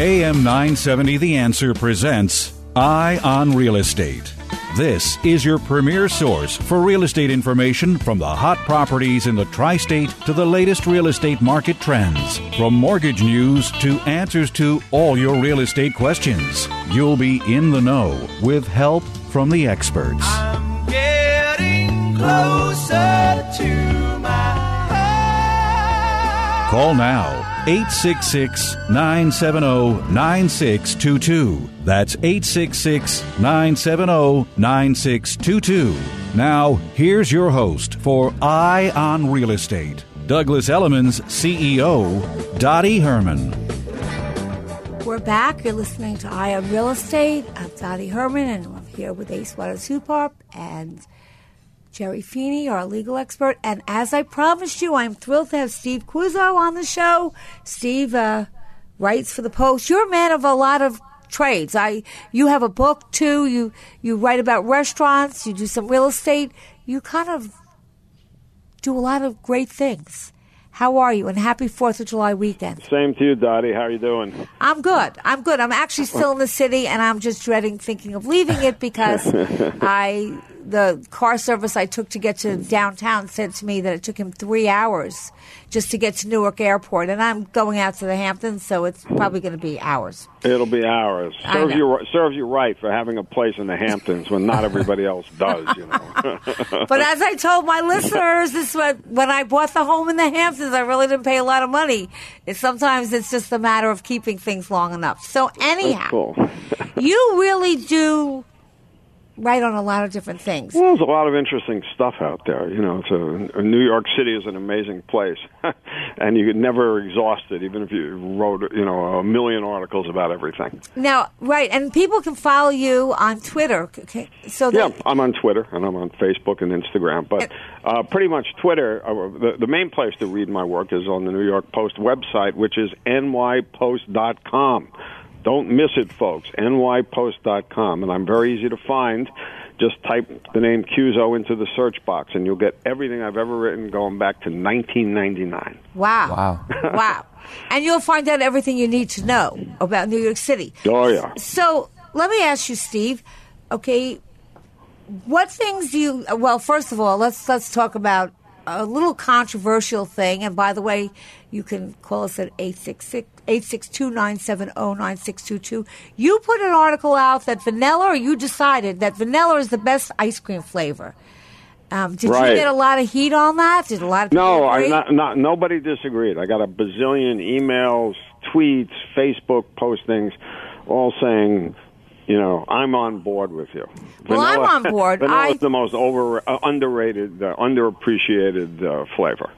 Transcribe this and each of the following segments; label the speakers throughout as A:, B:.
A: AM 970 The Answer presents Eye on Real Estate. This is your premier source for real estate information from the hot properties in the tri state to the latest real estate market trends. From mortgage news to answers to all your real estate questions. You'll be in the know with help from the experts.
B: I'm getting closer to my
A: Call now 866 970 9622. That's 866 970 9622. Now, here's your host for Eye on Real Estate, Douglas Elliman's CEO, Dottie Herman.
C: We're back. You're listening to Eye on Real Estate. I'm Dottie Herman, and I'm here with Ace Waters Hooper and Jerry Feeney, our legal expert. And as I promised you, I'm thrilled to have Steve Cuozzo on the show. Steve uh, writes for the Post. You're a man of a lot of trades. I you have a book too. You you write about restaurants. You do some real estate. You kind of do a lot of great things. How are you? And happy Fourth of July weekend.
D: Same to you, Dottie. How are you doing?
C: I'm good. I'm good. I'm actually still in the city, and I'm just dreading thinking of leaving it because I the car service I took to get to downtown said to me that it took him three hours just to get to Newark Airport, and I'm going out to the Hamptons, so it's probably going to be hours.
D: It'll be ours.
C: I
D: Serves you serves you right for having a place in the Hamptons when not everybody else does. You know.
C: But as I told my listeners, this was when I bought the home in the Hamptons, I really didn't pay a lot of money. Sometimes it's just a matter of keeping things long enough. So anyhow,
D: cool.
C: you really do write on a lot of different things.
D: Well, there's a lot of interesting stuff out there. You know, it's a, New York City is an amazing place, and you could never exhaust it, even if you wrote, you know, a million articles about everything.
C: Now, right, and people can follow you on Twitter. Okay, so
D: Yeah, I'm on Twitter and I'm on Facebook and Instagram, but uh, pretty much Twitter. Uh, the, the main place to read my work is on the New York Post website, which is nypost.com. Don't miss it, folks. nypost.com, and I'm very easy to find. Just type the name Cuozzo into the search box, and you'll get everything I've ever written going back to 1999.
C: wow,
E: Wow.
C: wow, and you'll find out everything you need to know about New York City.
D: Oh yeah.
C: So let me ask you, Steve. Okay, what things do you? Well, first of all, let's let's talk about a little controversial thing. And by the way, you can call us at 862-970-9622. You put an article out that vanilla, or you decided that vanilla is the best ice cream flavor. Um, did
D: Right.
C: you get a lot of heat on that? Did a lot of people
D: No, I not, not nobody disagreed. I got a bazillion emails, tweets, Facebook postings, all saying, you know, I'm on board with you.
C: Well, I'm on board.
D: Vanilla
C: I-
D: is the most over uh, underrated, uh, underappreciated uh, flavor.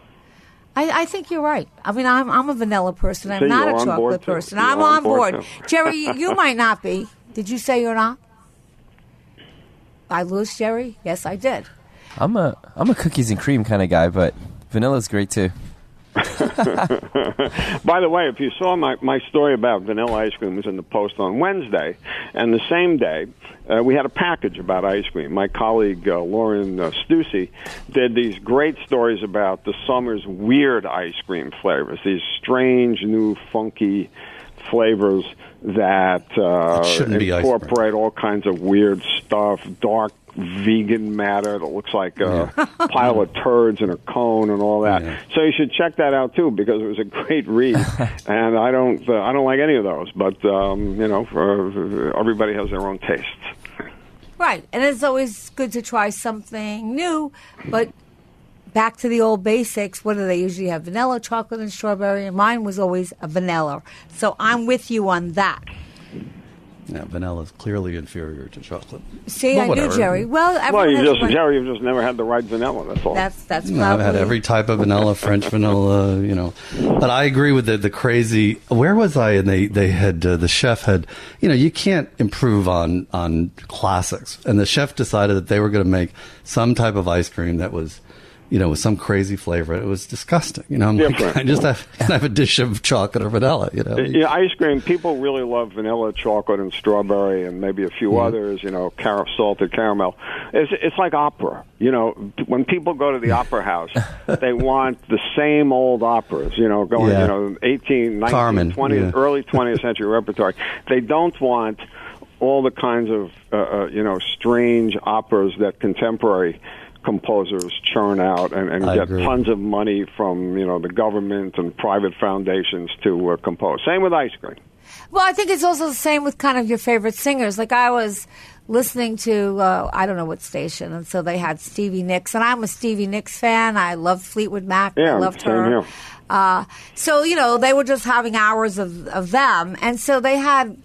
C: I, I think you're right. I mean, I'm I'm a vanilla person. I'm
D: So
C: not a
D: you're on board,
C: chocolate person.
D: You're
C: I'm
D: on
C: on
D: board,
C: board. Jerry, you, you might not be. Did you say you're not? I lose, Jerry? Yes, I did.
E: I'm a I'm a cookies and cream kind of guy, but vanilla's great too.
D: By the way, if you saw my, my story about vanilla ice cream was in the Post on Wednesday, and the same day uh, we had a package about ice cream. My colleague uh, Lauren uh, Steussy did these great stories about the summer's weird ice cream flavors, these strange new funky flavors that uh,
F: shouldn't be ice
D: incorporate all kinds of weird stuff, dark vegan matter that looks like a pile of turds in a cone and all that.
F: Yeah.
D: So you should check that out too because it was a great read. and I don't uh, I don't like any of those, but um, you know, for, everybody has their own tastes.
C: Right. And it's always good to try something new, but back to the old basics. What do they usually have? Vanilla, chocolate, and strawberry. And mine was always a vanilla. So I'm with you on that.
F: Yeah, vanilla is clearly inferior to chocolate.
C: See,
F: Well,
C: I
F: whatever.
C: knew Jerry. Well,
D: well, you just
C: one.
D: Jerry, you've just never had the right vanilla. That's all.
C: That's that's
F: No, I've had every type of vanilla, French vanilla, you know. But I agree with the the crazy. Where was I? And they they had uh, the chef had, you know, you can't improve on on classics. And the chef decided that they were going to make some type of ice cream that was, you know, with some crazy flavor. It was disgusting. You know, I'm like, I just have, have a dish of chocolate or vanilla. You know,
D: Yeah, ice cream. People really love vanilla, chocolate, and strawberry, and maybe a few others. You know, car- salted caramel. It's it's like opera. You know, when people go to the opera house, they want the same old operas. You know, going
F: Yeah.
D: you know 18, 19,
F: Carmen,
D: 20,
F: yeah.
D: early 20th century repertory. They don't want all the kinds of uh, uh, you know strange operas that contemporary composers churn out and, and get
F: agree.
D: tons of money from you know the government and private foundations to uh, compose. Same with ice cream.
C: Well, I think it's also the same with kind of your favorite singers. Like I was listening to uh, I don't know what station, and so they had Stevie Nicks, and I'm a Stevie Nicks fan. I love Fleetwood Mac.
D: Yeah,
C: I loved
D: same
C: her.
D: here.
C: Uh, so you know they were just having hours of of them, and so they had,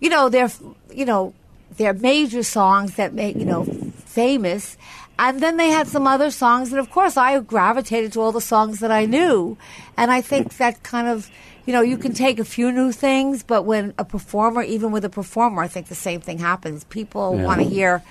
C: you know, their you know their major songs that made you know famous. And then they had some other songs, and of course, I gravitated to all the songs that I knew. And I think that kind of, you know, you can take a few new things, but when a performer, even with a performer, I think the same thing happens. People
F: Yeah.
C: want to hear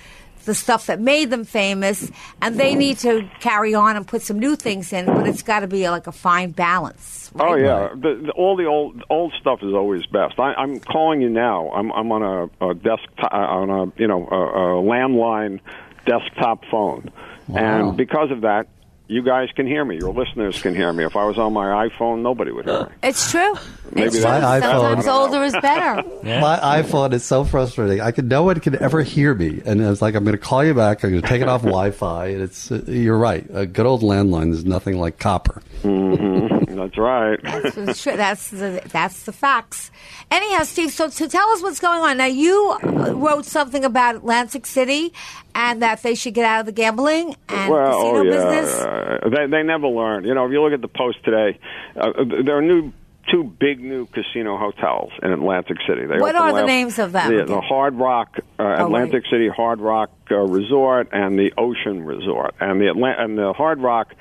C: the stuff that made them famous, and they need to carry on and put some new things in, but it's got to be like a fine balance.
D: Oh yeah, the, the, all the old old stuff is always best. I, I'm calling you now. I'm I'm on a, a desktop uh, on a you know a, a landline desktop phone, and because of that, you guys can hear me. Your listeners can hear me. If I was on my iPhone, nobody would hear me.
C: It's true.
D: Maybe
C: it's true.
F: My iPhone-
C: Sometimes older is better.
F: My iPhone is so frustrating. I could no one can ever hear me, and it's like I'm going to call you back. I'm going to take it off Wi-Fi, and it's uh, you're right. A good old landline is nothing like copper.
D: hmm That's right.
C: That's the that's the that's the facts. Anyhow, Steve, so to tell us what's going on now, you uh, wrote something about Atlantic City and that they should get out of the gambling and
D: well,
C: casino
D: oh, yeah.
C: business.
D: Uh, they they never learn. You know, if you look at the Post today, uh, there are new two big new casino hotels in Atlantic City. They
C: What are the names of them?
D: The, the Hard Rock uh,
C: Oh,
D: Atlantic City Hard Rock uh, Resort and the Ocean Resort, and the Atla- and the Hard Rock.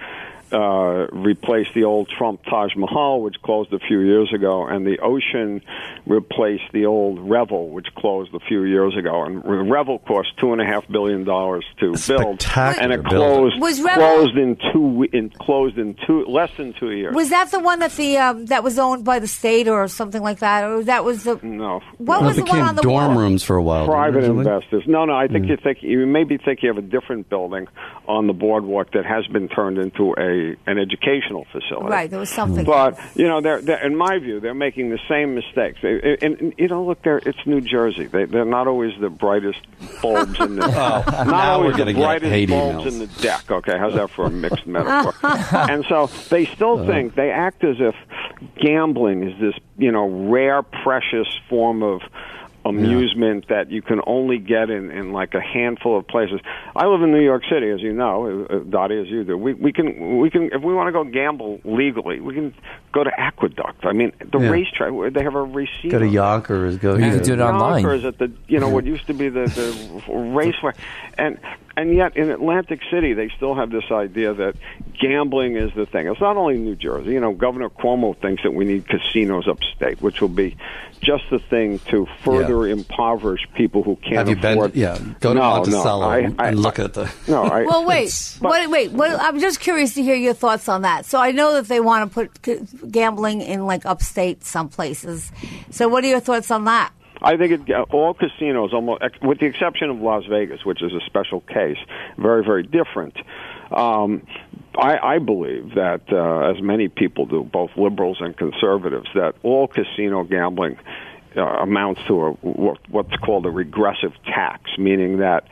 D: Uh, replaced the old Trump Taj Mahal, which closed a few years ago, and the Ocean replaced the old Revel, which closed a few years ago. And Revel cost two and a half billion dollars to build, and it closed
C: Was Revel-
D: closed in two in closed in two less than two years.
C: Was that the one that the um, that was owned by the state or something like that, or that was the
D: no.
C: what
F: Well,
C: was the one
F: became
C: on the
F: dorm
C: water?
F: rooms for a while.
D: private investors. No, no. I think you think you maybe think you have a different building on the boardwalk that has been turned into a an educational facility.
C: Right, there was something.
D: But you know, they're, they're in my view, they're making the same mistakes. They- And, and, you know, look, they're, it's New Jersey. They, they're not always the brightest bulbs in the not
F: Oh, now
D: always
F: we're gonna
D: the
F: get
D: brightest bulbs
F: emails.
D: in the deck. Okay, how's that for a mixed metaphor? and so they still uh-huh. think they act as if gambling is this you know rare, precious form of amusement that you can only get in, in like a handful of places. I live in New York City, as you know, uh, Dottie, as you do. We we can we can if we want to go gamble legally, we can go to Aqueduct. I mean, the
F: Yeah.
D: racetrack where they have a receiver.
F: Go to Yonkers. Go.
E: You can do it online.
D: Yonkers at the you know what used to be the the raceway, and and yet in Atlantic City they still have this idea that gambling is the thing. It's not only New Jersey. You know, Governor Cuomo thinks that we need casinos upstate, which will be just the thing to further impoverish people who can't
F: Have you been? Yeah. Go to
D: no,
F: Monticello
D: no, I,
F: and
D: I,
F: look at the.
D: No, I,
C: Well, wait, wait, wait. What, I'm just curious to hear your thoughts on that. So I know that they want to put gambling in like upstate some places. So what are your thoughts on that?
D: I think it, all casinos, almost with the exception of Las Vegas, which is a special case, very very different. Um, I, I believe that, uh, as many people do, both liberals and conservatives, that all casino gambling uh, amounts to a, what, what's called a regressive tax, meaning that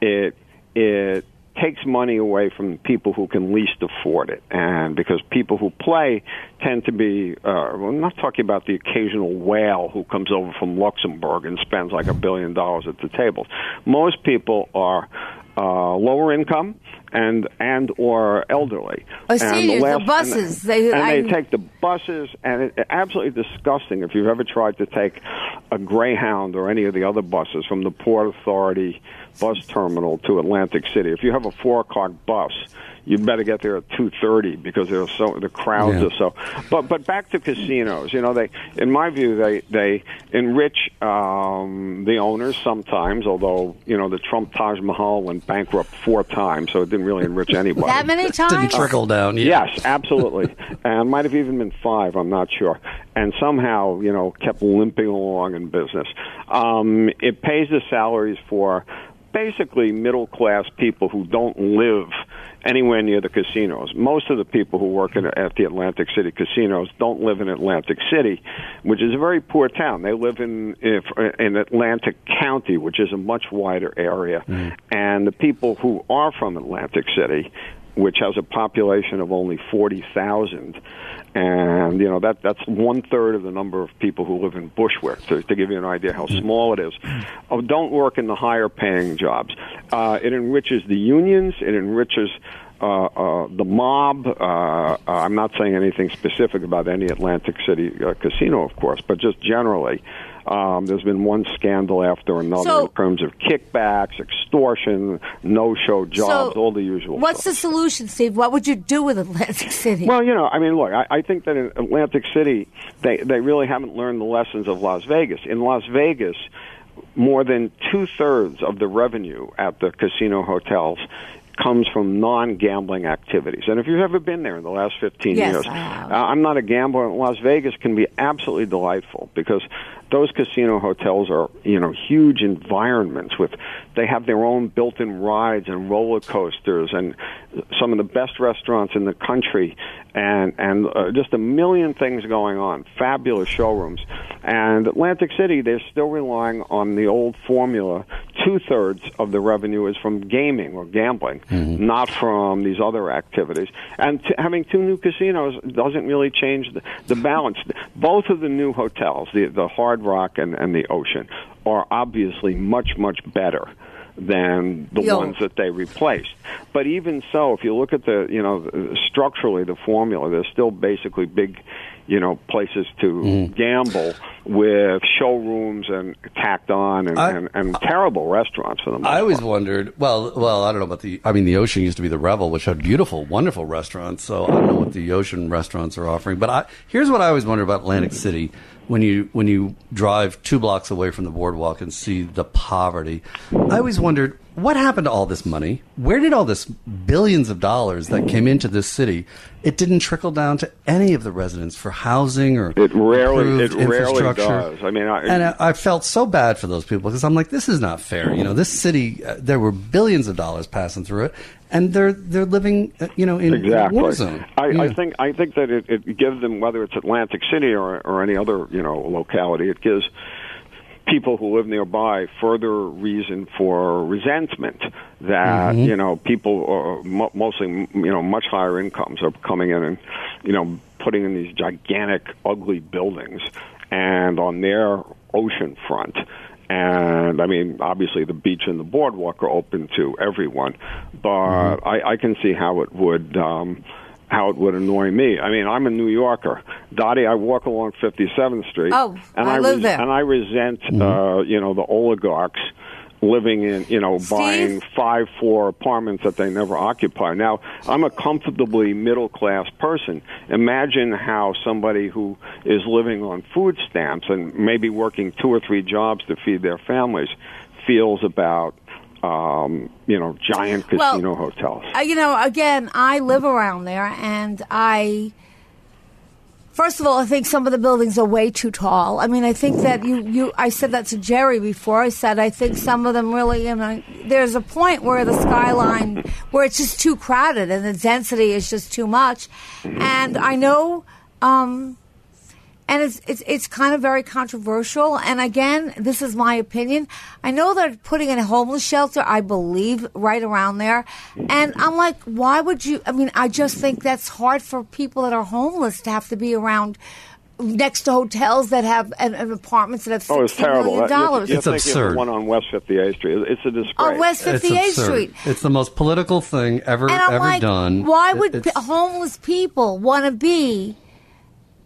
D: it it takes money away from people who can least afford it, and because people who play tend to be, uh, I'm not talking about the occasional whale who comes over from Luxembourg and spends like a billion dollars at the tables. Most people are uh, lower income and and or elderly.
C: Oh,
D: and
C: seniors, the buses,
D: and,
C: they-
D: and
C: I-
D: they take the buses, and it's absolutely disgusting. If you've ever tried to take a Greyhound or any of the other buses from the Port Authority bus terminal to Atlantic City, if you have a four o'clock bus, you'd better get there at two thirty because there's so the crowds
F: Yeah.
D: are so. But but back to casinos, you know, they in my view they they enrich um, the owners sometimes. Although you know the Trump Taj Mahal went bankrupt four times, so it didn't really enrich anybody.
C: That many times?
F: Didn't trickle down. Yeah.
D: Yes, absolutely. and might have even been five, I'm not sure. And somehow, you know, kept limping along in business. Um, it pays the salaries for basically middle class people who don't live anywhere near the casinos. Most of the people who work in, at the Atlantic City casinos don't live in Atlantic City, which is a very poor town. They live in if, in Atlantic County, which is a much wider area. Mm. And the people who are from Atlantic City which has a population of only 40,000. And, you know, that, that's one third of the number of people who live in Bushwick, to, to give you an idea how small it is. Oh, don't work in the higher paying jobs. Uh, it enriches the unions, it enriches uh, uh, the mob. Uh, uh, I'm not saying anything specific about any Atlantic City uh, casino, of course, but just generally. Um, there's been one scandal after another
C: So-
D: in terms of kickbacks, extortion, no-show jobs, all the usual.
C: What's
D: stuff.
C: the solution, Steve? What would you do with Atlantic City?
D: Well, you know, I mean, look, I, I think that in Atlantic City, they they really haven't learned the lessons of Las Vegas. In Las Vegas, more than two thirds of the revenue at the casino hotels comes from non-gambling activities. And if you've ever been there in the last 15
C: Yes,
D: years, uh, I'm not a gambler. Las Vegas can be absolutely delightful because those casino hotels are, you know, huge environments with they have their own built-in rides and roller coasters and some of the best restaurants in the country and and uh, just a million things going on. Fabulous showrooms. And Atlantic City, they're still relying on the old formula. Two thirds of the revenue is from gaming or gambling, mm-hmm. not from these other activities. And t- having two new casinos doesn't really change the, the balance. Both of the new hotels, the the Hard Rock and, and the Ocean, are obviously much much better than the
C: Yo.
D: ones that they replaced. But even so, if you look at the, you know, structurally the formula, they're still basically big, you know, places to mm-hmm. gamble with showrooms and tacked on and,
F: I-
D: and, and terrible restaurants for the most
F: I always
D: part.
F: wondered. Well, well, I don't know about the. I mean, the Ocean used to be the Revel, which had beautiful, wonderful restaurants. So I don't know what the Ocean restaurants are offering. But I, here's what I always wonder about Atlantic City: when you when you drive two blocks away from the boardwalk and see the poverty, I always wondered what happened to all this money. Where did all this billions of dollars that came into this city? It didn't trickle down to any of the residents for housing or
D: It rarely, it rarely does. I mean, I,
F: And I, I felt so bad for those people because I'm like, this is not fair. You know, this city, uh, there were billions of dollars passing through it, and they're they're living, uh, you know, in
D: exactly.
F: war zone.
D: I, I think I think that it, it gives them whether it's Atlantic City or or any other you know locality, it gives people who live nearby further reason for resentment that
F: Mm-hmm.
D: you know people are mo- mostly you know much higher incomes are coming in and you know putting in these gigantic ugly buildings and on their ocean front and I mean, obviously, the beach and the boardwalk are open to everyone, but I, I can see how it would um, how it would annoy me. I mean, I'm a New Yorker, Dottie. I walk along 57th Street.
C: Oh,
D: and
C: I
D: I,
C: live there.
D: and I resent, uh, you know, the oligarchs living in, you know,
C: Steve?
D: buying five four apartments that they never occupy. Now, I'm a comfortably middle class person. Imagine how somebody who is living on food stamps and maybe working two or three jobs to feed their families feels about um, you know, giant
C: Well,
D: casino hotels.
C: Uh, you know, again, I live around there, and I. First of all, I think some of the buildings are way too tall. I mean, I think that you, you I said that to Jerry before. I said I think some of them really, you know, there's a point where the skyline, where it's just too crowded and the density is just too much. And I know, um, and it's, it's it's kind of very controversial. And again, this is my opinion. I know they're putting in a homeless shelter, I believe, right around there. And I'm like, why would you? I mean, I just think that's hard for people that are homeless to have to be around next to hotels that have and, and apartments that have
D: Oh, it's terrible. That- you're-
C: dollars.
D: You're,
F: It's
D: thinking
F: absurd.
D: one on West 58th Street. It's a disgrace.
C: on West 58th
F: absurd.
C: Street.
F: It's the most political thing ever
C: And I'm
F: ever
C: like,
F: done.
C: why would
F: it's-
C: homeless people want to be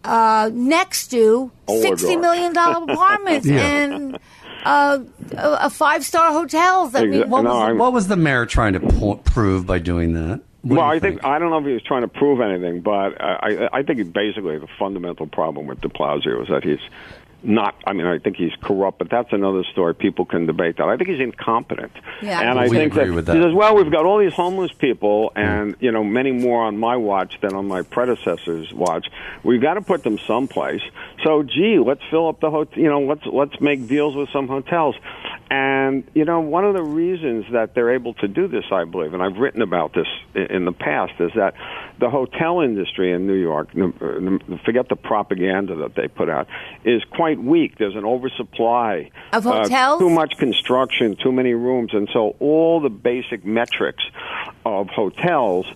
C: uh, next to sixty
D: Oligarchs.
C: million dollar apartments
F: Yeah.
C: and uh, a five star hotels? I mean, what
D: no,
C: was
D: I'm-
F: What was the mayor trying to po- prove by doing that? What
D: well,
F: you
D: I think, I don't know if he was trying to prove anything, but I, I, I think basically the fundamental problem with De Blasio is that he's not. I mean, I think he's corrupt, but that's another story. People can debate that. I think he's incompetent,
C: Yeah.
D: and I
F: We
D: think
F: agree
D: that,
F: with that.
D: he says, "Well, we've got all these homeless people, and you know, many more on my watch than on my predecessor's watch. We've got to put them someplace. So, gee, let's fill up the hotel. You know, let's let's make deals with some hotels." And you know, one of the reasons that they're able to do this, I believe, and I've written about this in the past, is that the hotel industry in New York, n- forget the propaganda that they put out, is quite weak. There's an oversupply
C: Of
D: uh,
C: hotels?
D: too much construction, too many rooms, and so all the basic metrics of hotels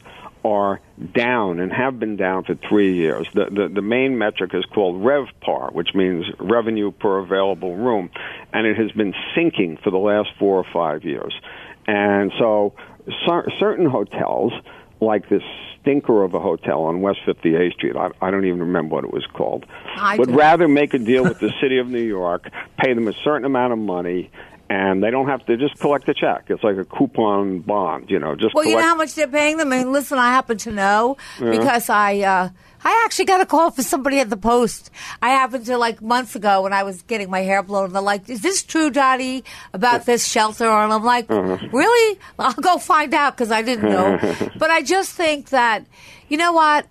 D: are down and have been down for three years. The, the, the main metric is called RevPAR, which means revenue per available room, and it has been sinking for the last four or five years. And so cer- certain hotels, like this stinker of a hotel on West 58th Street, I, I don't even remember what it was called,
C: I
D: would
C: do.
D: rather make a deal with the city of New York, pay them a certain amount of money, and they don't have to just collect the check. It's like a coupon bond, you know. Just
C: Well, you know how much they're paying them. I mean, listen, I happen to know because I uh, I actually got a call from somebody at the post. I happened to like months ago when I was getting my hair blown. And they're like, "Is this true, Dottie, about this shelter?" And I'm like, "Really? I'll go find out because I didn't know." but I just think that you know what.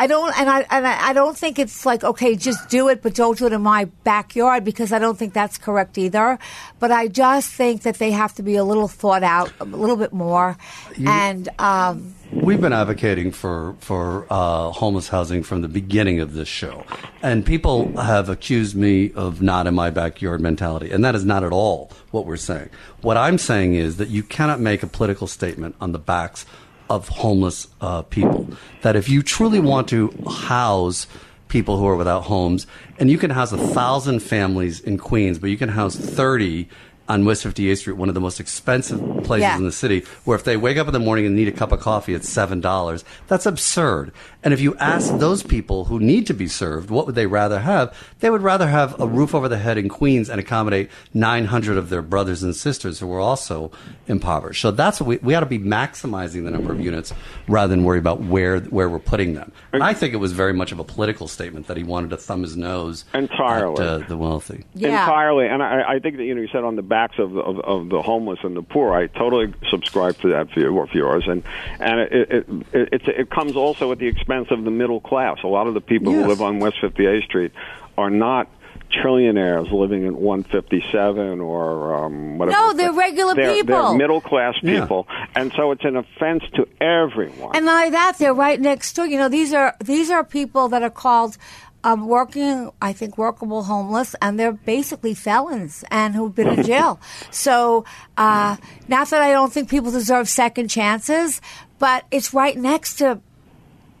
C: I don't, and I, and I don't think it's like okay, just do it, but don't do it in my backyard because I don't think that's correct either. But I just think that they have to be a little thought out, a little bit more, and um,
F: We've been advocating for for uh, homeless housing from the beginning of this show, and people have accused me of not in my backyard mentality, and that is not at all what we're saying. What I'm saying is that you cannot make a political statement on the backs of homeless uh, people. That if you truly want to house people who are without homes, and you can house a thousand families in Queens, but you can house thirty on West 58th Street, one of the most expensive places
C: Yeah.
F: in the city, where if they wake up in the morning and need a cup of coffee, it's seven dollars. That's absurd. And if you ask those people who need to be served, what would they rather have? They would rather have a roof over their head in Queens and accommodate 900 of their brothers and sisters who are also impoverished. So that's what we, we ought to be maximizing the number of units rather than worry about where where we're putting them. And I think it was very much of a political statement that he wanted to thumb his nose
D: Entirely.
F: at uh, the wealthy.
C: yeah,
D: Entirely, and I, I think that you know you said on the backs of, of of the homeless and the poor. I totally subscribe to that view of yours, and and it it, it, it, it comes also at the expense of the middle class. A lot of the people who live on West 58th Street are not trillionaires living in 157 or um, whatever.
C: No, they're regular
D: they're,
C: people.
D: They're middle class
F: Yeah.
D: people, and so it's an offense to everyone.
C: and not only that, they're right next door. You know, these are these are people that are called. Um, working, I think, workable homeless, and they're basically felons and who've been in jail. So, uh, not that I don't think people deserve second chances, but it's right next to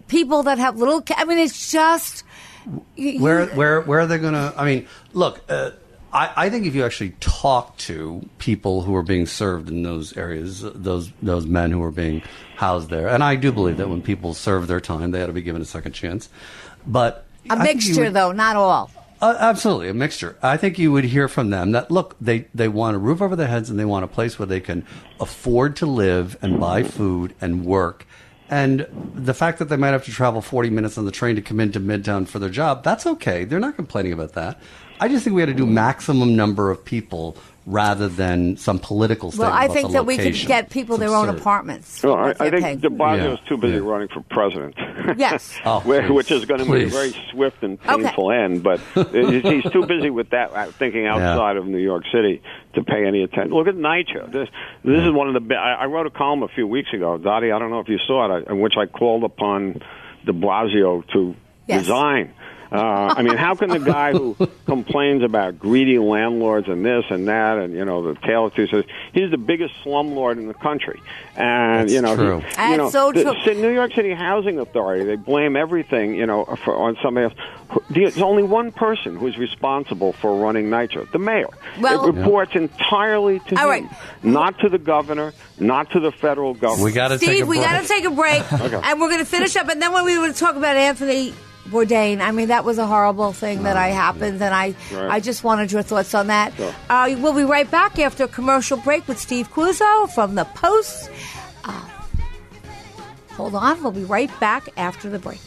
C: people that have little. Ca- I mean, it's just you-
F: where where where are they going to? I mean, look, uh, I, I think if you actually talk to people who are being served in those areas, those those men who are being housed there, and I do believe that when people serve their time, they ought to be given a second chance. But
C: a
F: I
C: mixture,
F: would-
C: though, not all.
F: uh, absolutely, a mixture. I think you would hear from them that look, they they want a roof over their heads and they want a place where they can afford to live and buy food and work. And the fact that they might have to travel 40 minutes on the train to come into Midtown for their job, that's okay. They're not complaining about that. I just think we had to do maximum number of people rather than some political
C: stuff.
F: Well.
C: I
F: about
C: think
F: the
C: that we could get people
F: It's
C: their own apartments.
D: Well, I, I think
C: pay.
D: De Blasio is
F: Yeah,
D: too busy
F: yeah.
D: running for president.
C: Yes.
F: Oh,
D: which is going to be a very swift and
C: Okay.
D: painful end. But he's he's too busy with that, uh, thinking outside of New York City to pay any attention. Look at NYCHA. This this is one of the. I, I wrote a column a few weeks ago, Dottie. I don't know if you saw it, in which I called upon De Blasio to
C: Yes.
D: resign. Uh, I mean, how can the guy who complains about greedy landlords and this and that, and you know, the tale of two says he's the biggest slumlord in the country, and
F: That's
D: you know,
F: true.
D: he- you
C: That's
D: know,
C: so
D: the
C: true.
D: Ci- New York City Housing Authority, they blame everything, you know, for, on somebody else. There's only one person who's responsible for running NYCHA, the mayor.
C: Well-
D: it reports entirely to
C: All
D: him,
C: right.
D: not to the governor, not to the federal government.
F: We got to take a
C: Steve, we
F: break.
C: got to take a break, and we're going to finish up. And then when we would talk about Anthony Bourdain, I mean that was a horrible thing that I happened, and I
D: Right.
C: I just wanted your thoughts on that.
D: Sure.
C: Uh, we'll be right back after a commercial break with Steve Cuozzo from the Post. Uh, hold on, we'll be right back after the break.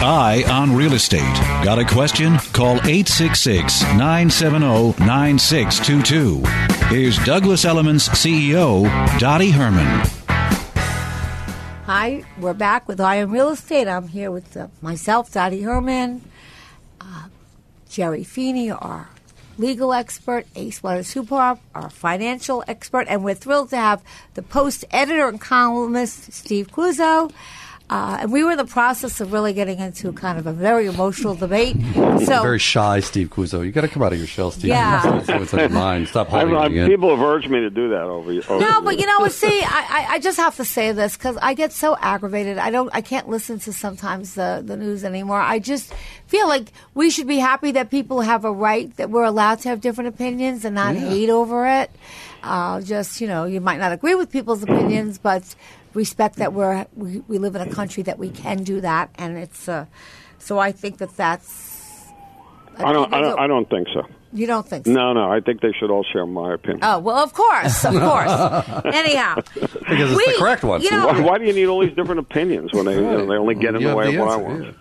A: Eye on Real Estate. Got a question? Call 866 970 9622. Here's Douglas Elliman CEO, Dottie Herman.
C: Hi, we're back with Eye on Real Estate. I'm here with uh, myself, Dottie Herman, uh, Jerry Feeney, our legal expert, Ace Hooper, our financial expert, and we're thrilled to have the Post editor and columnist, Steve Cuozzo. Uh, and we were in the process of really getting into kind of a very emotional debate. So,
F: Very shy, Steve Cuozzo. You got to come out of your shell, Steve.
C: Yeah.
F: Say what's on your mind. Stop
D: I've,
F: holding
D: I've,
F: it in.
D: people have urged me to do that over. over
C: No, but you know what? See, I, I, I just have to say this because I get so aggravated. I don't. I can't listen to sometimes the the news anymore. I just feel like we should be happy that people have a right that we're allowed to have different opinions and not hate over it. Uh, just you know, you might not agree with people's opinions, but respect that we're we, we live in a country that we can do that, and it's. Uh, so I think that that's.
D: I don't. I don't. I don't think so.
C: You don't think so?
D: No, no. I think they should all share my opinion.
C: Oh well, of course, of course. Anyhow,
F: Because it's the correct one.
C: You know,
D: Why, why do you need all these different opinions when they you know, they only get in
F: You
D: the way
F: the
D: of what I
F: answer,
D: want?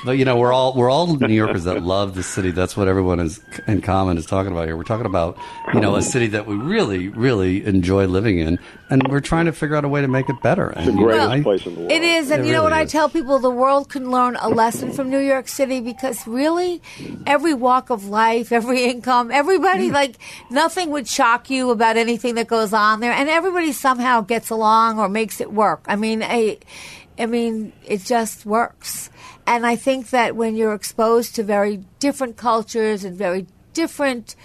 F: Yeah. But you know, we're all we're all New Yorkers that love the city. That's what everyone is in common is talking about here. We're talking about you know a city that we really really enjoy living in, and we're trying to figure out a way to make it better.
D: It's the
F: And, you know, I-
D: place in the world.
C: It is, and
F: It
C: you know what I tell people? The world can learn a lesson from New York City because really, every walk of life, every income, everybody, mm. like, nothing would shock you about anything that goes on there, and everybody somehow gets along or makes it work. I mean, I, I mean, it just works. And I think that when you're exposed to very different cultures and very different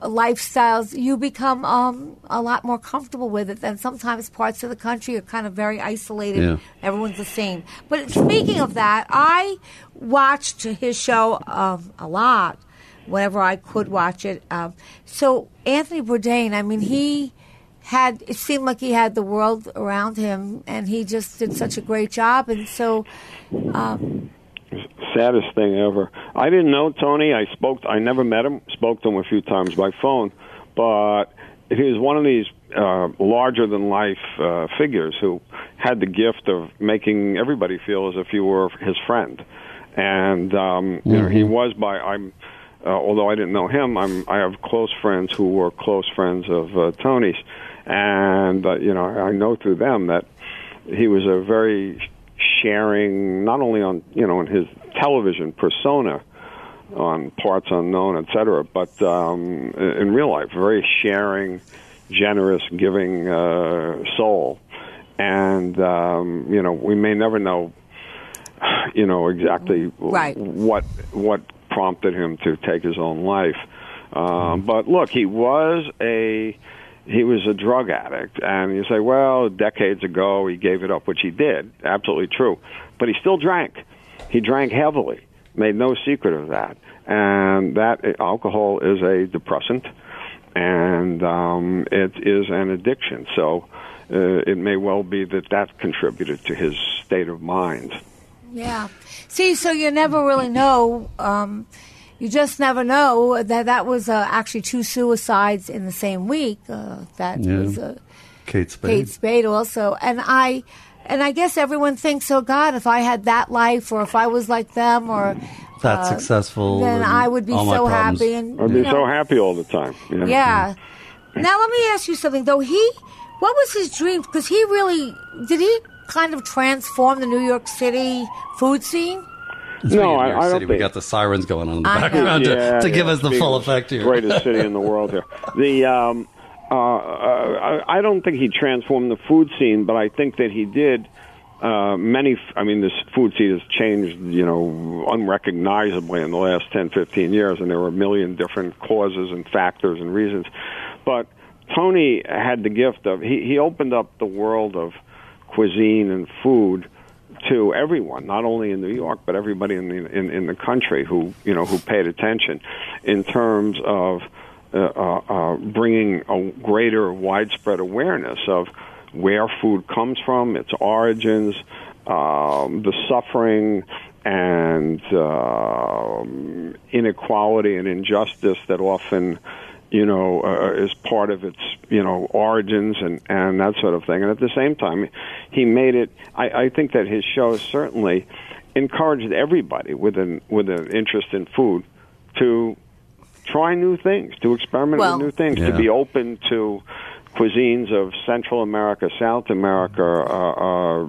C: lifestyles, you become um, a lot more comfortable with it. than sometimes parts of the country are kind of very isolated.
F: Yeah.
C: Everyone's the same. But speaking of that, I watched his show um, a lot whenever I could watch it. Um, so Anthony Bourdain, I mean, he had it seemed like he had the world around him, and he just did such a great job. And so, um,
D: saddest thing ever. I didn't know Tony. I spoke. I never met him. Spoke to him a few times by phone, but he was one of these uh, larger than life uh, figures who had the gift of making everybody feel as if you were his friend. And um, you know, he was by. I'm. Uh, although I didn't know him, I'm. I have close friends who were close friends of uh, Tony's, and uh, you know, I know through them that he was a very sharing, not only on you know in his television persona, on parts unknown, etc., but um, in real life, very sharing, generous, giving uh, soul, and um, you know we may never know, you know exactly
C: Right.
D: what what prompted him to take his own life. Um, but look, he was a he was a drug addict, and you say, well, decades ago he gave it up, which he did, absolutely true. But he still drank. He drank heavily. Made no secret of that. And that alcohol is a depressant, and um, it is an addiction. So uh, it may well be that that contributed to his state of mind.
C: Yeah. See, so you never really know. Um, you just never know that that was uh, actually two suicides in the same week. Uh, that
F: Yeah.
C: was uh,
F: Kate Spade.
C: Kate Spade also, and I, and I guess everyone thinks, oh God, if I had that life, or if I was like them, or
F: That
C: uh,
F: successful.
C: then I would be so
F: problems.
C: happy. And
D: I'd be
C: you know,
D: so happy all the time. you know?
C: Yeah. Now let me ask you something though. He, what was his dream? Because he really did he kind of transform the New York City food scene.
F: Speaking
D: No, I- I don't
F: City, we got the sirens going on in the
C: I know.
F: background to,
D: Yeah,
F: to give
D: yeah,
F: us the full effect here.
D: Greatest city in the world here. The um, uh, uh, I I don't think he transformed the food scene, but I think that he did. Uh, many, f- I mean, this food scene has changed, you know, unrecognizably in the last 10, 15 years, and there were a million different causes and factors and reasons. But Tony had the gift of he, he opened up the world of cuisine and food to everyone, not only in New York but everybody in the in, in the country who you know who paid attention, in terms of uh, uh, uh, bringing a greater widespread awareness of where food comes from, its origins, um, the suffering and um inequality and injustice that often you know, uh, is part of its, you know, origins and, and that sort of thing. And at the same time, he made it, I, I think that his show certainly encouraged everybody with an, with an interest in food to try new things, to experiment
C: Well-
D: with new things,
F: Yeah.
D: to be open to cuisines of Central America, South America, uh, uh,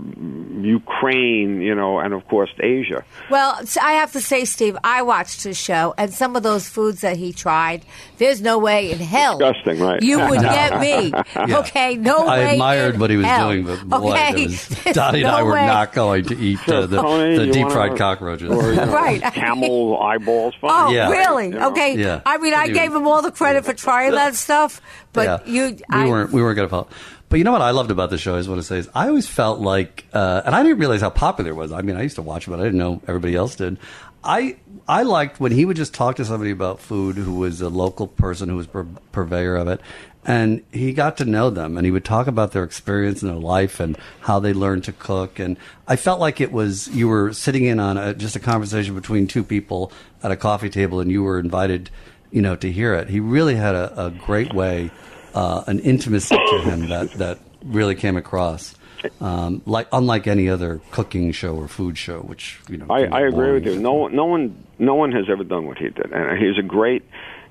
D: Ukraine, you know, and of course Asia.
C: Well, I have to say, Steve, I watched his show, and some of those foods that he tried, there's no way in hell
D: Disgusting, right?
C: you would get me.
F: Yeah.
C: Okay, no
F: I
C: way.
F: admired
C: in
F: what he was
C: hell.
F: doing, but boy,
C: okay,
F: was,
C: There's
F: Dottie and I were
C: way.
F: not going to eat uh, the,
D: Tony,
F: the deep fried cockroaches.
D: Or, you know,
C: Right.
D: camel eyeballs.
C: Oh,
D: fine.
F: Yeah.
C: really?
D: You know?
C: Okay.
F: Yeah.
C: I mean, I
F: You-
C: gave him all the credit for trying that stuff, but
F: Yeah.
C: you,
F: we
C: I,
F: weren't we weren't going to follow. But you know what I loved about the show? I just want to say is I always felt like, uh, and I didn't realize how popular it was. I mean, I used to watch it, but I didn't know everybody else did. I I liked when he would just talk to somebody about food who was a local person who was pur- purveyor of it, and he got to know them, and he would talk about their experience in their life and how they learned to cook. And I felt like it was you were sitting in on a, just a conversation between two people at a coffee table, and you were invited, you know, to hear it. He really had a, a great way uh, an intimacy to him that, that really came across. Um, like unlike any other cooking show or food show, which you know
D: I, I agree with you. No, no one, no one has ever done what he did, and he's a great.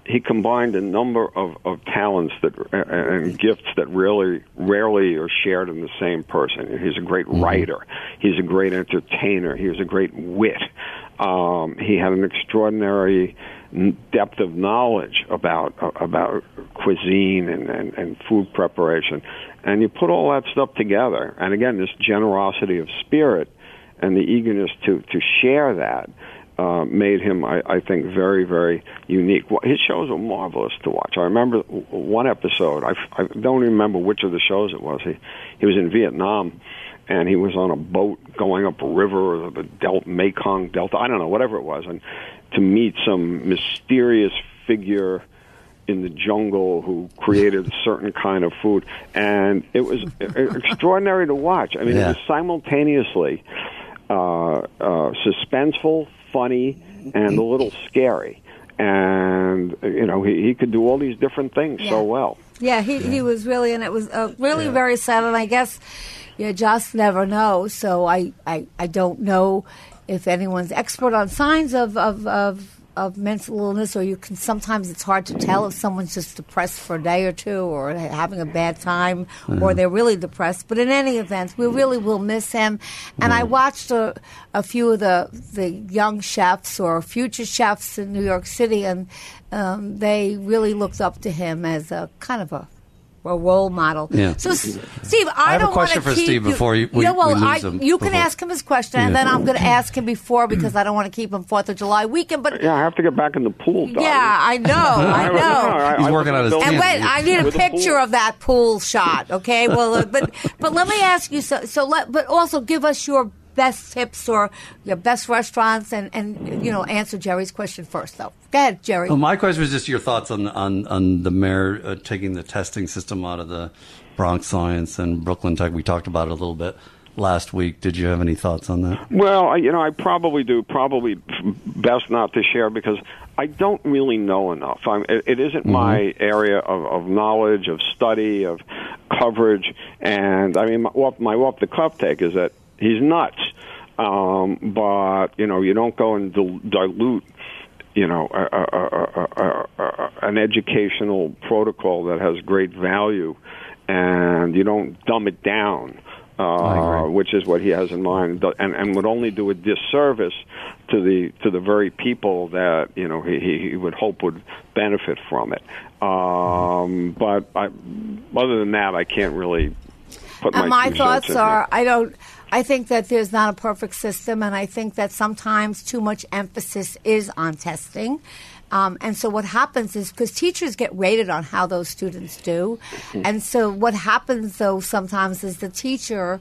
D: He combined a number of, of talents that uh, and gifts that really rarely are shared in the same person. He's a great
F: Mm-hmm.
D: writer. He's a great entertainer. He was a great wit. Um, he had an extraordinary depth of knowledge about uh, about cuisine and, and, and food preparation. And you put all that stuff together, and again, this generosity of spirit and the eagerness to to share that uh, made him, I, I think, very very unique. His shows were marvelous to watch. I remember one episode. I, I don't remember which of the shows it was. He he was in Vietnam. And he was on a boat going up a river, or the Del- Mekong Delta, I don't know, whatever it was, and to meet some mysterious figure in the jungle who created a certain kind of food, and it was extraordinary to watch. I mean,
F: Yeah.
D: it was simultaneously uh, uh, suspenseful, funny, and a little scary. And you know, he, he could do all these different things
C: Yeah.
D: so well.
C: Yeah, he, he was really, and it was uh, really very sad. And I guess you just never know. So I, I, I don't know if anyone's expert on signs of, of, of, of mental illness, or you can sometimes it's hard to tell if someone's just depressed for a day or two, or having a bad time, or they're really depressed. But in any event, we really will miss him. And I watched a, a few of the the young chefs or future chefs in New York City, and um, they really looked up to him as a kind of a a role model.
F: Yeah.
C: So, Steve, I,
F: have a
C: don't
F: question
C: wanna
F: for
C: keep
F: Steve
C: you-
F: before you- we-
C: yeah, well,
F: we lose
C: I,
F: him
C: you can
F: before-
C: ask him his question, and then I'm going to ask him before because I don't want to keep him Fourth of July weekend. But
D: Yeah, I have to get back in the pool. Dottie.
C: yeah, I know, I know.
D: I-
F: He's working on his
C: And wait, I need a picture of that pool shot. Okay, well, uh, but but let me ask you so so let but also give us your best tips or your best restaurants and and you know answer Jerry's question first though. Go ahead, Jerry.
F: Well, my question was just your thoughts on on on the mayor uh, taking the testing system out of the Bronx Science and Brooklyn Tech. We talked about it a little bit last week. Did you have any thoughts on that?
D: Well, I- you know, I probably do. Probably best not to share because I don't really know enough. I'm, it, it isn't my area of, of knowledge, of study, of coverage, and I mean, my, what my off the cuff take is that he's nuts. Um, but you know, you don't go and dil- dilute you know, a, a, a, a, a, a, an educational protocol that has great value, and you don't dumb it down uh, which is what he has in mind, and, and would only do a disservice to the to the very people that you know he, he he would hope would benefit from it. Um, but I, other than that, I can't really put my,
C: my
D: two
C: thoughts
D: cents in
C: are
D: here.
C: I don't I think that there's not a perfect system and I think that sometimes too much emphasis is on testing. Um, and so what happens is because teachers get rated on how those students do, and so what happens though sometimes is the teacher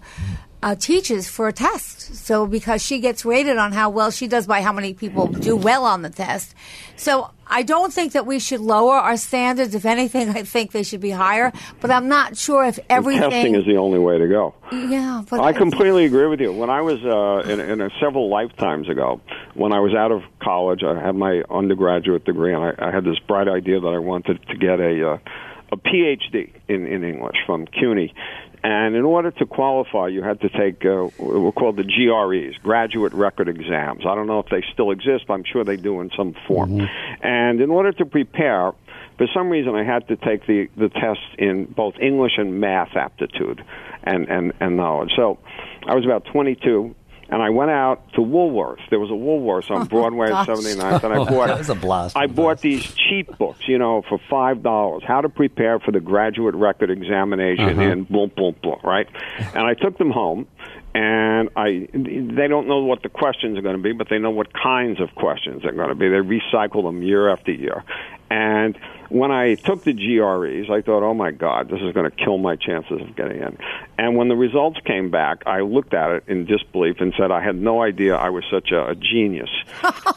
C: uh, teaches for a test. So because she gets rated on how well she does by how many people do well on the test. So I don't think that we should lower our standards. If anything, I think they should be higher. But I'm not sure if everything.
D: Testing is the only way to go.
C: Yeah, but
D: I completely agree with you. When I was uh, in, in a, several lifetimes ago, when I was out of college, I had my undergraduate degree, and I, I had this bright idea that I wanted to get a uh, a PhD in in English from CUNY. And in order to qualify, you had to take uh, what were called the GREs, graduate record exams. I don't know if they still exist, but I'm sure they do in some form. And in order to prepare, for some reason, I had to take the the tests in both English and math aptitude and and and knowledge. So I was about 22. And I went out to Woolworths. There was a Woolworths on Broadway at
F: gosh.
D: 79th, and I bought.
F: That was a blast
D: I bought these cheat books, you know, for five dollars. How to prepare for the graduate record examination
F: Uh-huh.
D: in boom, blah blah, right? And I took them home, and I they don't know what the questions are going to be, but they know what kinds of questions they're going to be. They recycle them year after year, and when I took the GREs, I thought, oh my God, this is going to kill my chances of getting in. And when the results came back, I looked at it in disbelief and said, I had no idea I was such a, a genius.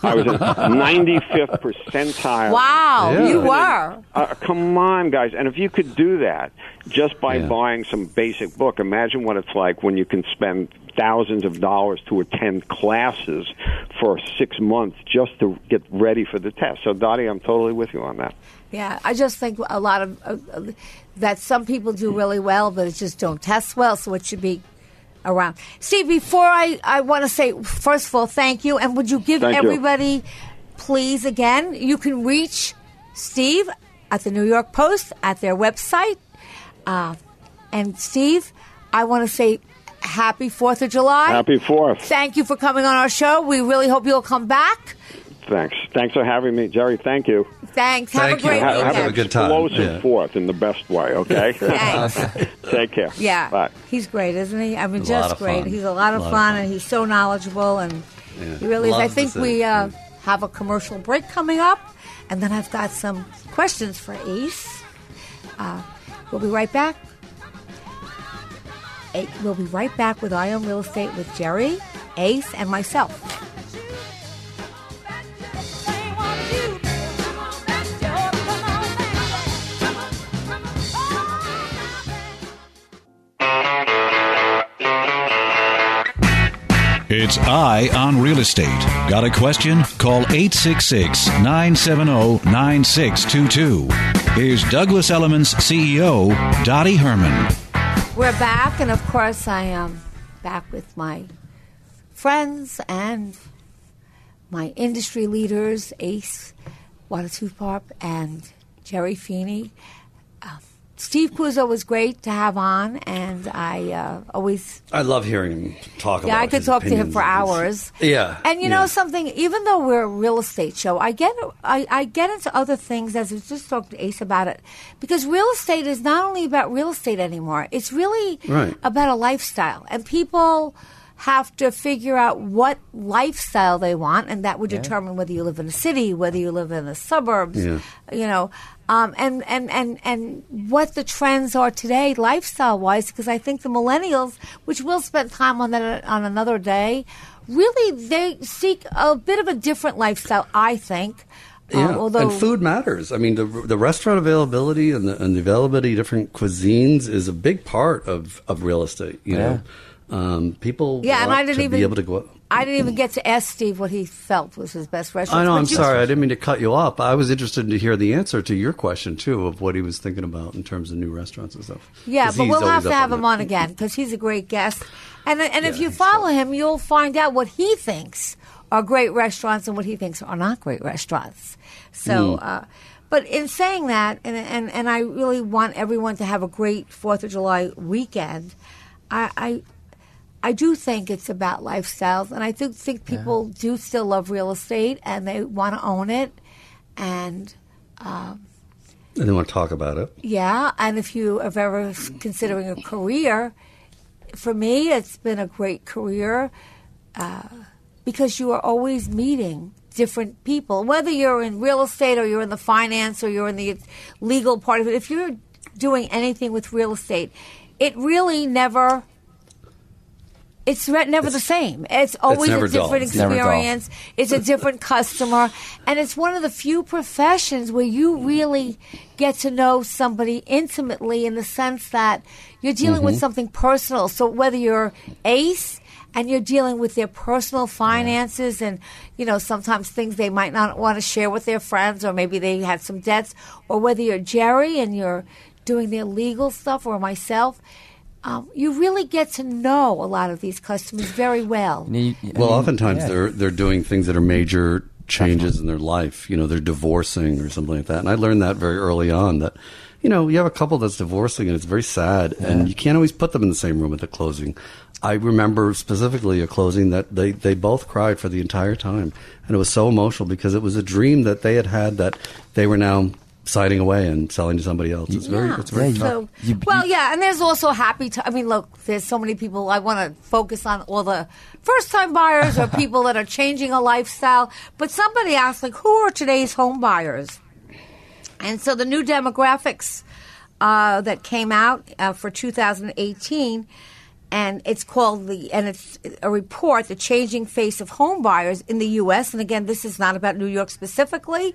D: I was in 95th percentile.
C: Wow,
F: Yeah.
C: you were.
D: Uh, come on, guys. And if you could do that just by
F: Yeah.
D: buying some basic book, imagine what it's like when you can spend thousands of dollars to attend classes for six months just to get ready for the test. So, Dottie, I'm totally with you on that.
C: Yeah, I just think a lot of uh, that some people do really well, but it just don't test well. So it should be around. Steve, before I, I want to say first of all, thank you, and would you give
D: Thank you.
C: everybody, please, again, you can reach Steve at the New York Post at their website, uh, and Steve, I want to say. Happy Fourth of July!
D: Happy Fourth.
C: Thank you for coming on our show. We really hope you'll come back.
D: Thanks. Thanks for having me, Jerry. Thank you.
C: Thanks. Have
F: Thank
C: a
F: you.
C: great
F: Have-
C: weekend.
F: have a good time.
D: Explosive
F: Yeah.
D: Fourth in the best way. Okay.
C: Thanks.
D: Take care.
C: Yeah,
D: Bye.
C: he's great, isn't he? I mean,
F: He's a
C: just great.
F: fun.
C: He's a lot of
F: A lot of
C: fun,
F: fun.
C: and he's so knowledgeable, and
F: Yeah.
C: he really is. I think we uh, have a commercial break coming up, and then I've got some questions for Ace. Uh, we'll be right back. We'll be right back with Eye on Real Estate with Jerry, Ace, and myself.
A: It's Eye on Real Estate. Got a question? Call 866 970 9622. Here's Douglas Elliman CEO, Dottie Herman.
C: We're back, and of course, I am back with my friends and my industry leaders, Ace Watanasuparp and Jerry Feeney. Uh, Steve Cuozzo was great to have on, and I uh, always
F: I love hearing him talk about
C: yeah, I could talk to him for hours.
F: Yeah.
C: And you
F: yeah.
C: know something, even though we're a real estate show, I get I, I get into other things as I was just talking to Ace about it. Because real estate is not only about real estate anymore. It's really
F: Right.
C: about a lifestyle. And people have to figure out what lifestyle they want and that would determine whether you live in a city, whether you live in the suburbs,
F: Yeah.
C: you know, um, and, and, and, and what the trends are today, lifestyle wise, because I think the millennials, which we'll spend time on that on another day, really they seek a bit of a different lifestyle, I think. Um,
F: Yeah,
C: although
F: and food matters. I mean, the the restaurant availability and the and the availability of different cuisines is a big part of, of real estate. You know, um, people
C: Yeah, and I didn't
F: to
C: even
F: be able to go.
C: I didn't even get to ask Steve what he felt was his best restaurant.
F: I know. I'm sorry. I didn't mean to cut you off. I was interested to hear the answer to your question too of what he was thinking about in terms of new restaurants and stuff.
C: Yeah, but we'll have to have
F: on
C: him
F: that.
C: on again because he's a great guest. And and if you follow him, you'll find out what he thinks are great restaurants and what he thinks are not great restaurants. So,
F: Hmm.
C: uh, but in saying that, and, and and I really want everyone to have a great Fourth of July weekend. I, I I do think it's about lifestyles, and I do think people do still love real estate and they want to own it, and um,
F: And they want to talk about it.
C: yeah, and if you are ever considering a career, for me, it's been a great career uh, because you are always meeting different people, whether you're in real estate or you're in the finance or you're in the legal part of it. If you're doing anything with real estate, it really never. It's re- never the same. It's always
F: never
C: a different
E: dull.
C: experience. It's a different customer, and it's one of the few professions where you really get to know somebody intimately in the sense that you're dealing with mm-hmm. something personal. So whether you're ace and you're dealing with their personal finances and you know sometimes things they might not want to share with their friends or maybe they had some debts or whether you're Jerry and you're doing their legal stuff or myself um, you really get to know a lot of these customers very well.
E: You know, you- I
F: Well,
E: mean,
F: oftentimes
E: yeah.
F: they're they're doing things that are major changes in their life. You know, they're divorcing or something like that. And I learned that very early on that, you know, you have a couple that's divorcing and it's very sad, and you can't always put them in the same room at the closing. I remember specifically a closing that they they both cried for the entire time, and it was so emotional because it was a dream that they had had that they were now signing away and selling to somebody else. It's very
C: Yeah.
F: it's very
E: Yeah,
F: tough.
C: So, well, yeah, and there's also happy. T- I mean, look, there's so many people. I want to focus on all the first-time buyers or people that are changing a lifestyle. But somebody asked, like, who are today's home buyers? And so the new demographics uh, that came out uh, for 2018, and it's called the and it's a report, the changing face of home buyers in the U.S. And again, this is not about New York specifically.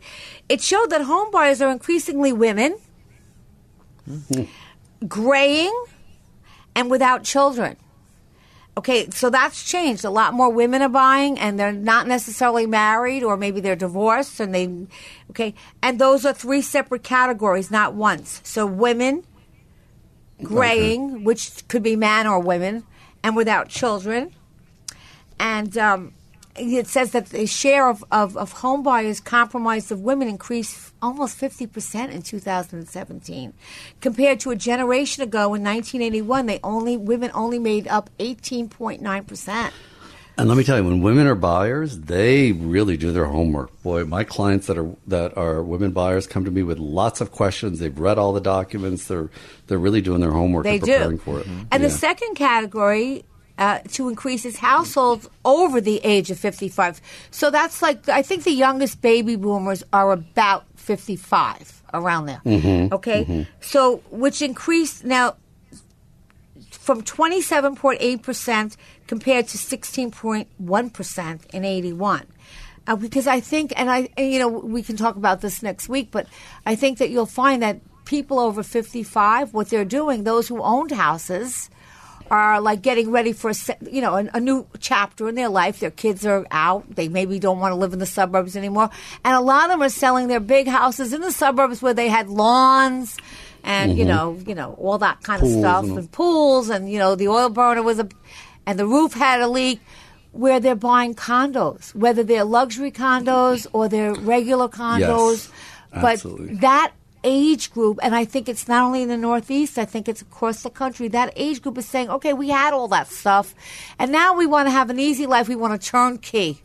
C: It showed that home buyers are increasingly women, graying, and without children. Okay, so that's changed. A lot more women are buying, and they're not necessarily married, or maybe they're divorced, and they, okay, and those are three separate categories, not once. So women, graying, which could be man or women, and without children, and um, it says that the share of, of, of home buyers comprised of women increased almost 50% in 2017 compared to a generation ago in 1981 they only women only made up 18.9%
F: And let me tell you, when women are buyers, they really do their homework. Boy, my clients that are that are women buyers come to me with lots of questions. They've read all the documents. They're they're really doing their homework
C: they
F: and preparing
C: do
F: for it.
C: and the second category uh, to increase is households over the age of 55 so that's like i think the youngest baby boomers are about 55 around there
F: Mm-hmm.
C: okay so which increased now from 27.8% compared to 16.1% in 81 uh, because I think, and I, and, you know, we can talk about this next week, but I think that you'll find that people over 55, what they're doing, those who owned houses, are like getting ready for a, you know a, a new chapter in their life. Their kids are out. They maybe don't want to live in the suburbs anymore, and a lot of them are selling their big houses in the suburbs where they had lawns and you know you know all that kind
F: Pools
C: of stuff
F: and-
C: and pools and you know the oil burner was a and the roof had a leak where they're buying condos whether they're luxury condos or they're regular condos. But
F: absolutely.
C: that age group and i think it's not only in the northeast i think it's across the country that age group is saying okay we had all that stuff and now we want to have an easy life. We want a turnkey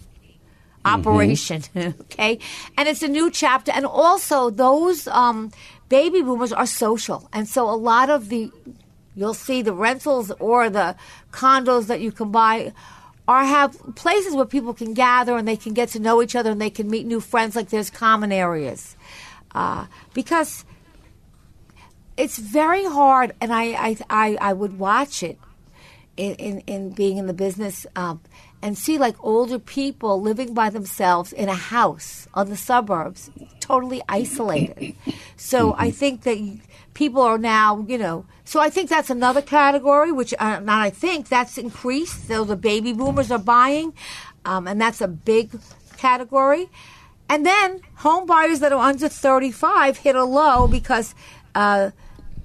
C: operation okay? And it's a new chapter. And also those um, baby boomers are social. And so a lot of the you'll see the rentals or the condos that you can buy are have places where people can gather and they can get to know each other and they can meet new friends like there's common areas. Uh, because it's very hard and I, I, I, I would watch it in, in, in being in the business um, and see like older people living by themselves in a house on the suburbs, totally isolated. So I think that people are now, you know, so I think that's another category, which uh, not I think that's increased. So the baby boomers are buying, um, and that's a big category. And then home buyers that are under 35 hit a low because uh,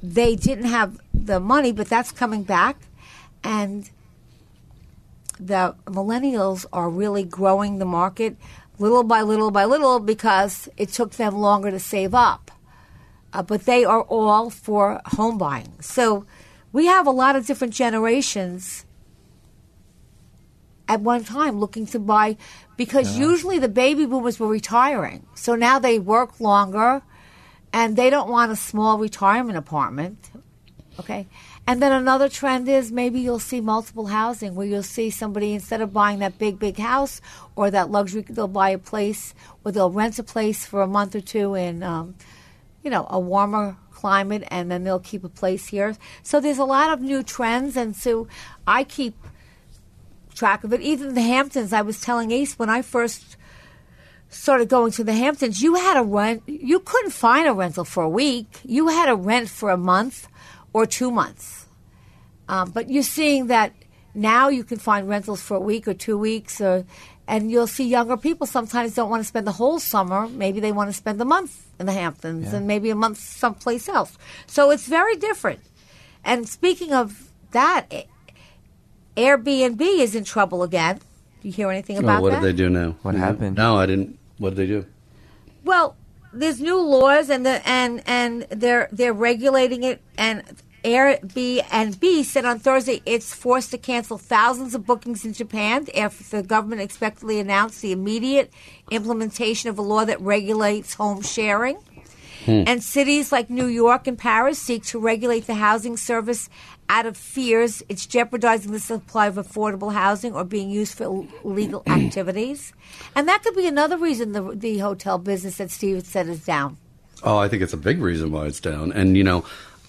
C: they didn't have the money, but that's coming back. And the millennials are really growing the market little by little by little because it took them longer to save up. Uh, but they are all for home buying. So we have a lot of different generations at one time looking to buy because usually the baby boomers were retiring. So now they work longer and they don't want a small retirement apartment. Okay. And then another trend is maybe you'll see multiple housing where you'll see somebody instead of buying that big, big house or that luxury, they'll buy a place or they'll rent a place for a month or two in, um, you know, a warmer climate and then they'll keep a place here. So there's a lot of new trends. And so I keep track of it. Even the Hamptons, I was telling Ace when I first started going to the Hamptons, you had a rent. You couldn't find a rental for a week. You had a rent for a month or two months. Um, but you're seeing that now you can find rentals for a week or two weeks, or and you'll see younger people sometimes don't want to spend the whole summer. Maybe they want to spend a month in the Hamptons and maybe a month someplace else. So it's very different. And speaking of that, Airbnb is in trouble again. Do you hear anything
F: Oh,
C: about
F: what
C: that?
F: What did they do now?
E: What
F: Yeah.
E: happened?
F: No, I didn't. What did they do?
C: Well, there's new laws and the and and they're they're regulating it and Airbnb said on Thursday it's forced to cancel thousands of bookings in Japan after the government expectedly announced the immediate implementation of a law that regulates home sharing. Hmm. And cities like New York and Paris seek to regulate the housing service out of fears it's jeopardizing the supply of affordable housing or being used for illegal activities. And that could be another reason the, the hotel business that Steve said is down.
F: Oh, I think it's a big reason why it's down. And you know,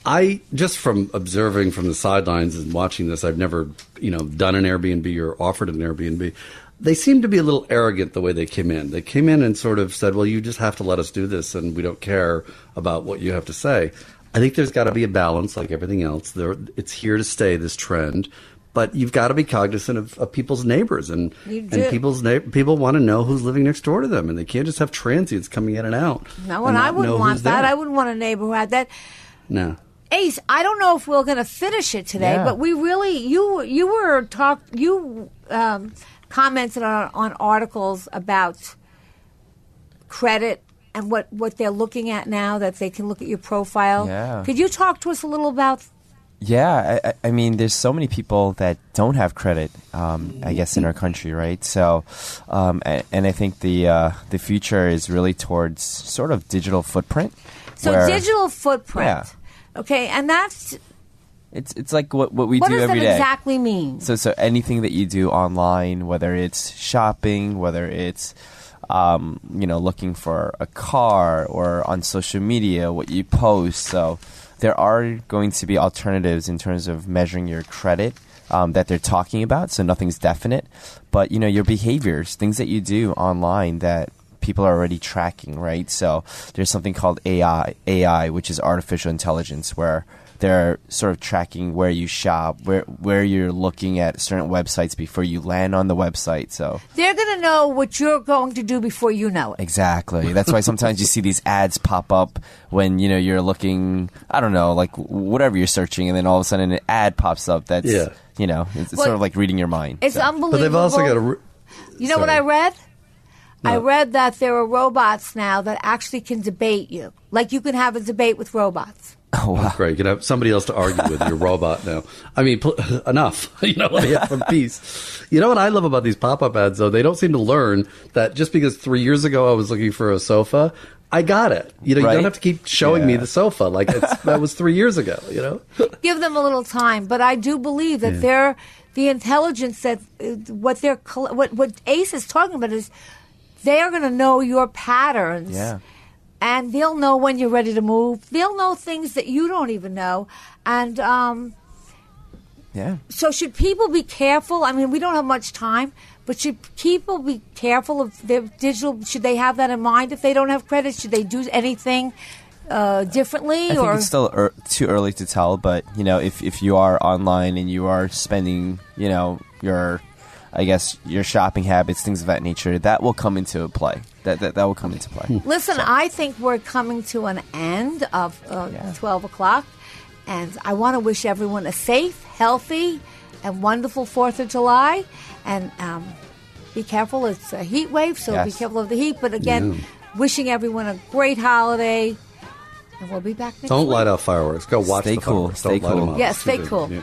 F: I just from observing from the sidelines and watching this, I've never you know done an Airbnb or offered an Airbnb. They seem to be a little arrogant the way they came in. They came in and sort of said, "Well, you just have to let us do this, and we don't care about what you have to say." I think there's got to be a balance, like everything else. There, it's here to stay. This trend. But you've got to be cognizant of, of people's neighbors, and and people's na- people want to know who's living next door to them, and they can't just have transients coming in and out.
C: No, and I wouldn't want that.
F: there.
C: I wouldn't want a neighbor who had that.
F: No.
C: Ace, I don't know if we're going to finish it today,
E: Yeah.
C: but we really you you were talk you um, commented on, on articles about credit and what what they're looking at now that they can look at your profile.
E: Yeah.
C: Could you talk to us a little about?
E: Yeah, I, I- mean, there's so many people that don't have credit, um, I guess, in our country, right? So, um, and, and I think the uh, the future is really towards sort of digital footprint.
C: So
E: where
C: digital footprint.
E: Yeah.
C: Okay, and that's
E: It's it's like what what we
C: what
E: do
C: does that
E: every day.
C: exactly mean?
E: So so anything that you do online, whether it's shopping, whether it's um, you know looking for a car or on social media, what you post. So there are going to be alternatives in terms of measuring your credit um, that they're talking about. So nothing's definite, but you know your behaviors, things that you do online that people are already tracking, right? So there's something called AI, AI, which is artificial intelligence, where they're sort of tracking where you shop, where where you're looking at certain websites before you land on the website. So
C: They're going to know what you're going to do before you know it.
E: exactly, that's why sometimes you see these ads pop up when you know you're looking, I don't know, like whatever you're searching, and then all of a sudden an ad pops up that's
F: Yeah.
E: you know it's, it's
C: Well,
E: sort of like reading your mind.
C: It's
E: So-
C: unbelievable.
F: But they've also got a. Re-
C: You know what I
F: Sorry.
C: read? I read that there are robots now that actually can debate you. Like you can have a debate with robots.
E: Oh wow.
F: Great, you can have somebody else to argue with your robot now. I mean, pl- enough. You know, let me have some peace. You know what I love about these pop-up ads, though? They don't seem to learn that just because three years ago I was looking for a sofa, I got it. You know, you don't have to keep showing me the sofa like it's, that was three years ago. You know,
C: Give them a little time, but I do believe that they're the intelligence that uh, what they're what what Ace is talking about is they are going to know your patterns.
E: Yeah.
C: And they'll know when you're ready to move. They'll know things that you don't even know. And um,
E: Yeah.
C: so should people be careful? I mean, we don't have much time, but should people be careful of their digital? Should they have that in mind if they don't have credit? Should they do anything uh, differently?
E: I think it's still er- too early to tell, but you know, if if you are online and you are spending, you know, your, I guess your shopping habits, things of that nature, that will come into play. That that, that will come into play.
C: Listen, I think we're coming to an end of uh,
E: Yeah.
C: 12 o'clock, and I want to wish everyone a safe, healthy, and wonderful 4th of July. And um, be careful, it's a heat wave, so be careful of the heat. But again, wishing everyone a great holiday. And we'll be back next
F: Don't
C: week.
F: light up fireworks. Go watch
E: Stay
F: the
E: cool.
F: fireworks.
E: Stay
F: Don't light
E: cool.
F: them up.
C: Yeah, stay cool.
F: Yeah.